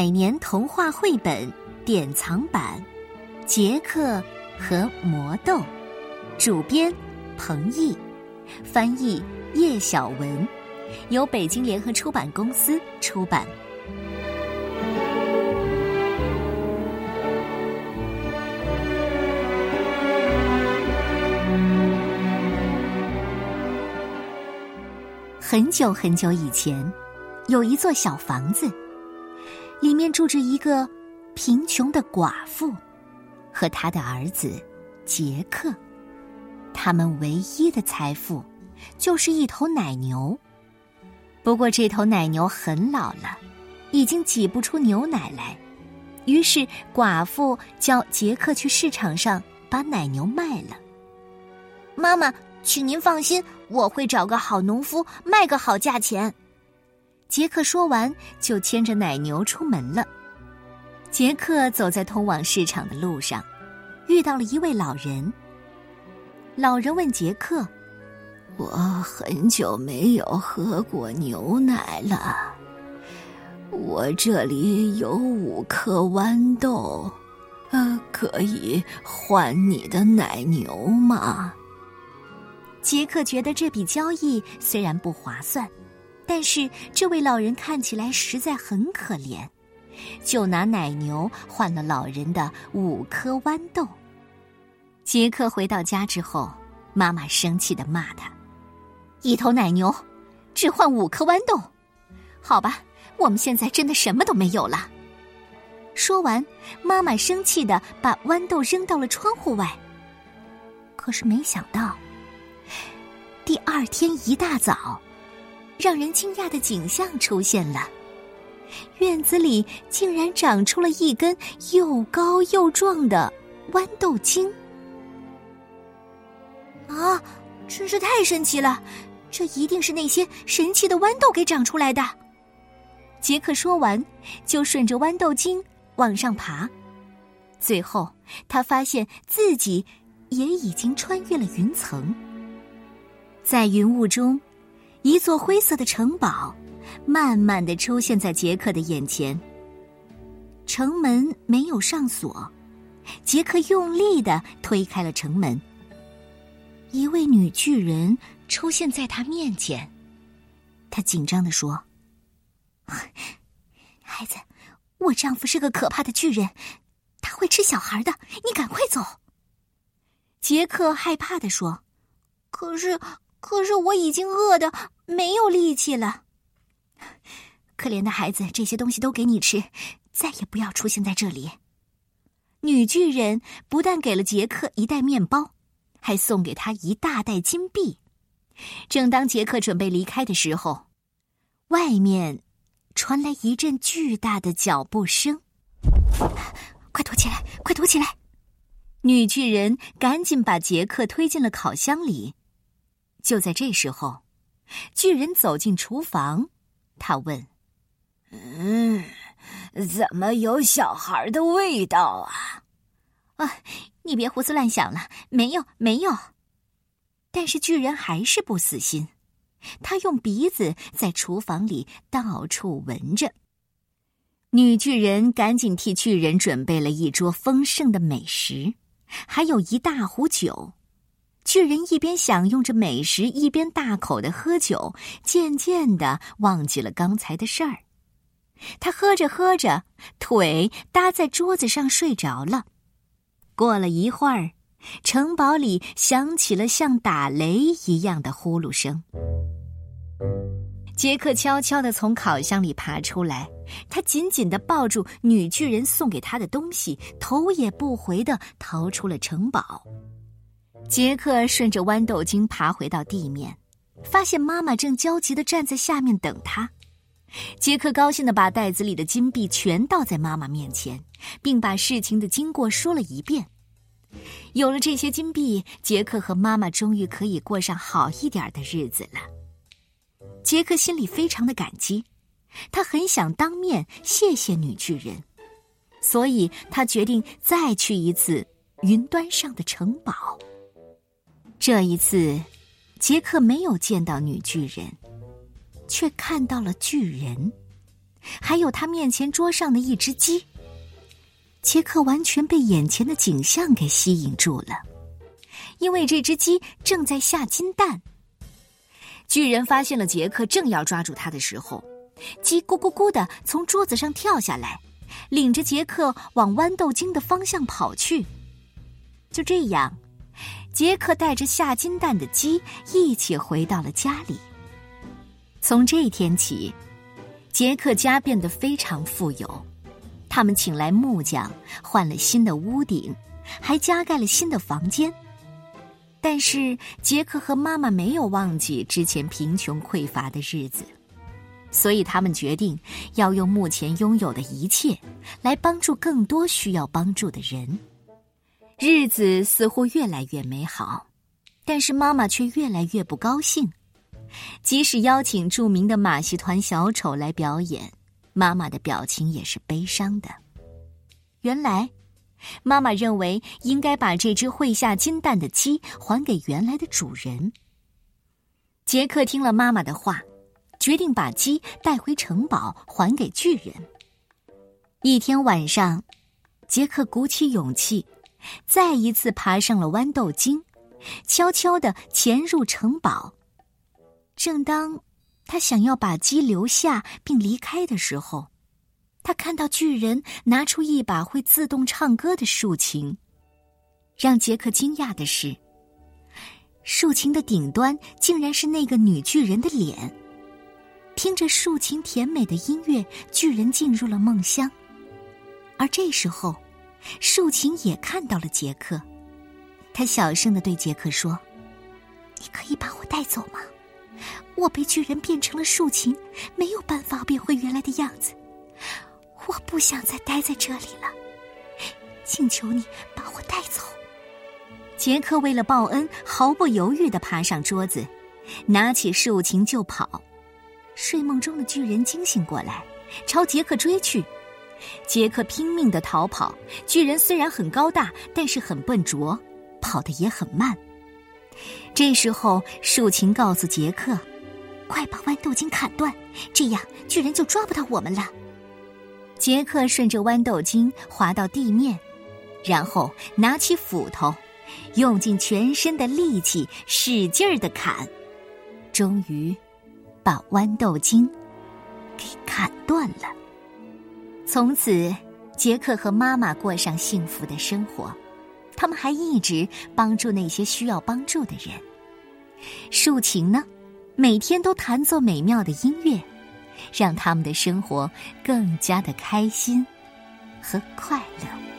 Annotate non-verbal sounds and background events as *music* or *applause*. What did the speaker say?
百年童话绘本典藏版，《杰克和魔豆》，主编彭毅，翻译叶小文，由北京联合出版公司出版。很久很久以前，有一座小房子，里面住着一个贫穷的寡妇和他的儿子杰克。他们唯一的财富就是一头奶牛。不过这头奶牛很老了，已经挤不出牛奶来。于是寡妇叫杰克去市场上把奶牛卖了。妈妈。请您放心，我会找个好农夫卖个好价钱。杰克说完，就牵着奶牛出门了。杰克走在通往市场的路上，遇到了一位老人。老人问杰克：“我很久没有喝过牛奶了，我这里有五颗豌豆，呃，可以换你的奶牛吗？”杰克觉得这笔交易虽然不划算，但是这位老人看起来实在很可怜，就拿奶牛换了老人的五颗豌豆。杰克回到家之后，妈妈生气的骂他：“一头奶牛，只换五颗豌豆，好吧，我们现在真的什么都没有了。”说完，妈妈生气的把豌豆扔到了窗户外。可是没想到。第二天一大早，让人惊讶的景象出现了。院子里竟然长出了一根又高又壮的豌豆茎！啊，真是太神奇了！这一定是那些神奇的豌豆给长出来的。杰克说完，就顺着豌豆茎往上爬。最后，他发现自己也已经穿越了云层。在云雾中，一座灰色的城堡慢慢的出现在杰克的眼前。城门没有上锁，杰克用力的推开了城门。一位女巨人出现在他面前，他紧张的说：“ *laughs* 孩子，我丈夫是个可怕的巨人，他会吃小孩的，你赶快走。”杰克害怕的说：“可是。”可是我已经饿的没有力气了。可怜的孩子，这些东西都给你吃，再也不要出现在这里。女巨人不但给了杰克一袋面包，还送给他一大袋金币。正当杰克准备离开的时候，外面传来一阵巨大的脚步声。快躲起来！快躲起来！女巨人赶紧把杰克推进了烤箱里。就在这时候，巨人走进厨房，他问：“嗯，怎么有小孩的味道啊？”“啊，你别胡思乱想了，没有，没有。”但是巨人还是不死心，他用鼻子在厨房里到处闻着。女巨人赶紧替巨人准备了一桌丰盛的美食，还有一大壶酒。巨人一边享用着美食，一边大口的喝酒，渐渐的忘记了刚才的事儿。他喝着喝着，腿搭在桌子上睡着了。过了一会儿，城堡里响起了像打雷一样的呼噜声。杰克悄悄的从烤箱里爬出来，他紧紧的抱住女巨人送给他的东西，头也不回的逃出了城堡。杰克顺着豌豆茎爬回到地面，发现妈妈正焦急的站在下面等他。杰克高兴的把袋子里的金币全倒在妈妈面前，并把事情的经过说了一遍。有了这些金币，杰克和妈妈终于可以过上好一点的日子了。杰克心里非常的感激，他很想当面谢谢女巨人，所以他决定再去一次云端上的城堡。这一次，杰克没有见到女巨人，却看到了巨人。还有他面前桌上的一只鸡。杰克完全被眼前的景象给吸引住了，因为这只鸡正在下金蛋。巨人发现了杰克正要抓住他的时候，鸡咕咕咕的从桌子上跳下来，领着杰克往豌豆茎的方向跑去。就这样，杰克带着下金蛋的鸡一起回到了家里。从这一天起，杰克家变得非常富有。他们请来木匠，换了新的屋顶，还加盖了新的房间。但是杰克和妈妈没有忘记之前贫穷匮乏的日子，所以他们决定要用目前拥有的一切来帮助更多需要帮助的人。日子似乎越来越美好，但是妈妈却越来越不高兴。即使邀请著名的马戏团小丑来表演。妈妈的表情也是悲伤的。原来，妈妈认为应该把这只会下金蛋的鸡还给原来的主人。杰克听了妈妈的话，决定把鸡带回城堡还给巨人。一天晚上，杰克鼓起勇气，再一次爬上了豌豆茎，悄悄的潜入城堡。正当……他想要把鸡留下并离开的时候，他看到巨人拿出一把会自动唱歌的竖琴。让杰克惊讶的是，竖琴的顶端竟然是那个女巨人的脸。听着竖琴甜美的音乐，巨人进入了梦乡。而这时候，竖琴也看到了杰克，他小声的对杰克说：“你可以把我带走吗？”我被巨人变成了竖琴，没有办法变回原来的样子。我不想再待在这里了，请求你把我带走。杰克为了报恩，毫不犹豫的爬上桌子，拿起竖琴就跑。睡梦中的巨人惊醒过来，朝杰克追去。杰克拼命的逃跑，巨人虽然很高大，但是很笨拙，跑得也很慢。这时候，竖琴告诉杰克：“快把豌豆茎砍断，这样巨人就抓不到我们了。”杰克顺着豌豆茎滑到地面，然后拿起斧头，用尽全身的力气使劲儿的砍，终于把豌豆茎给砍断了。从此，杰克和妈妈过上幸福的生活。他们还一直帮助那些需要帮助的人。竖琴呢，每天都弹奏美妙的音乐，让他们的生活更加的开心和快乐。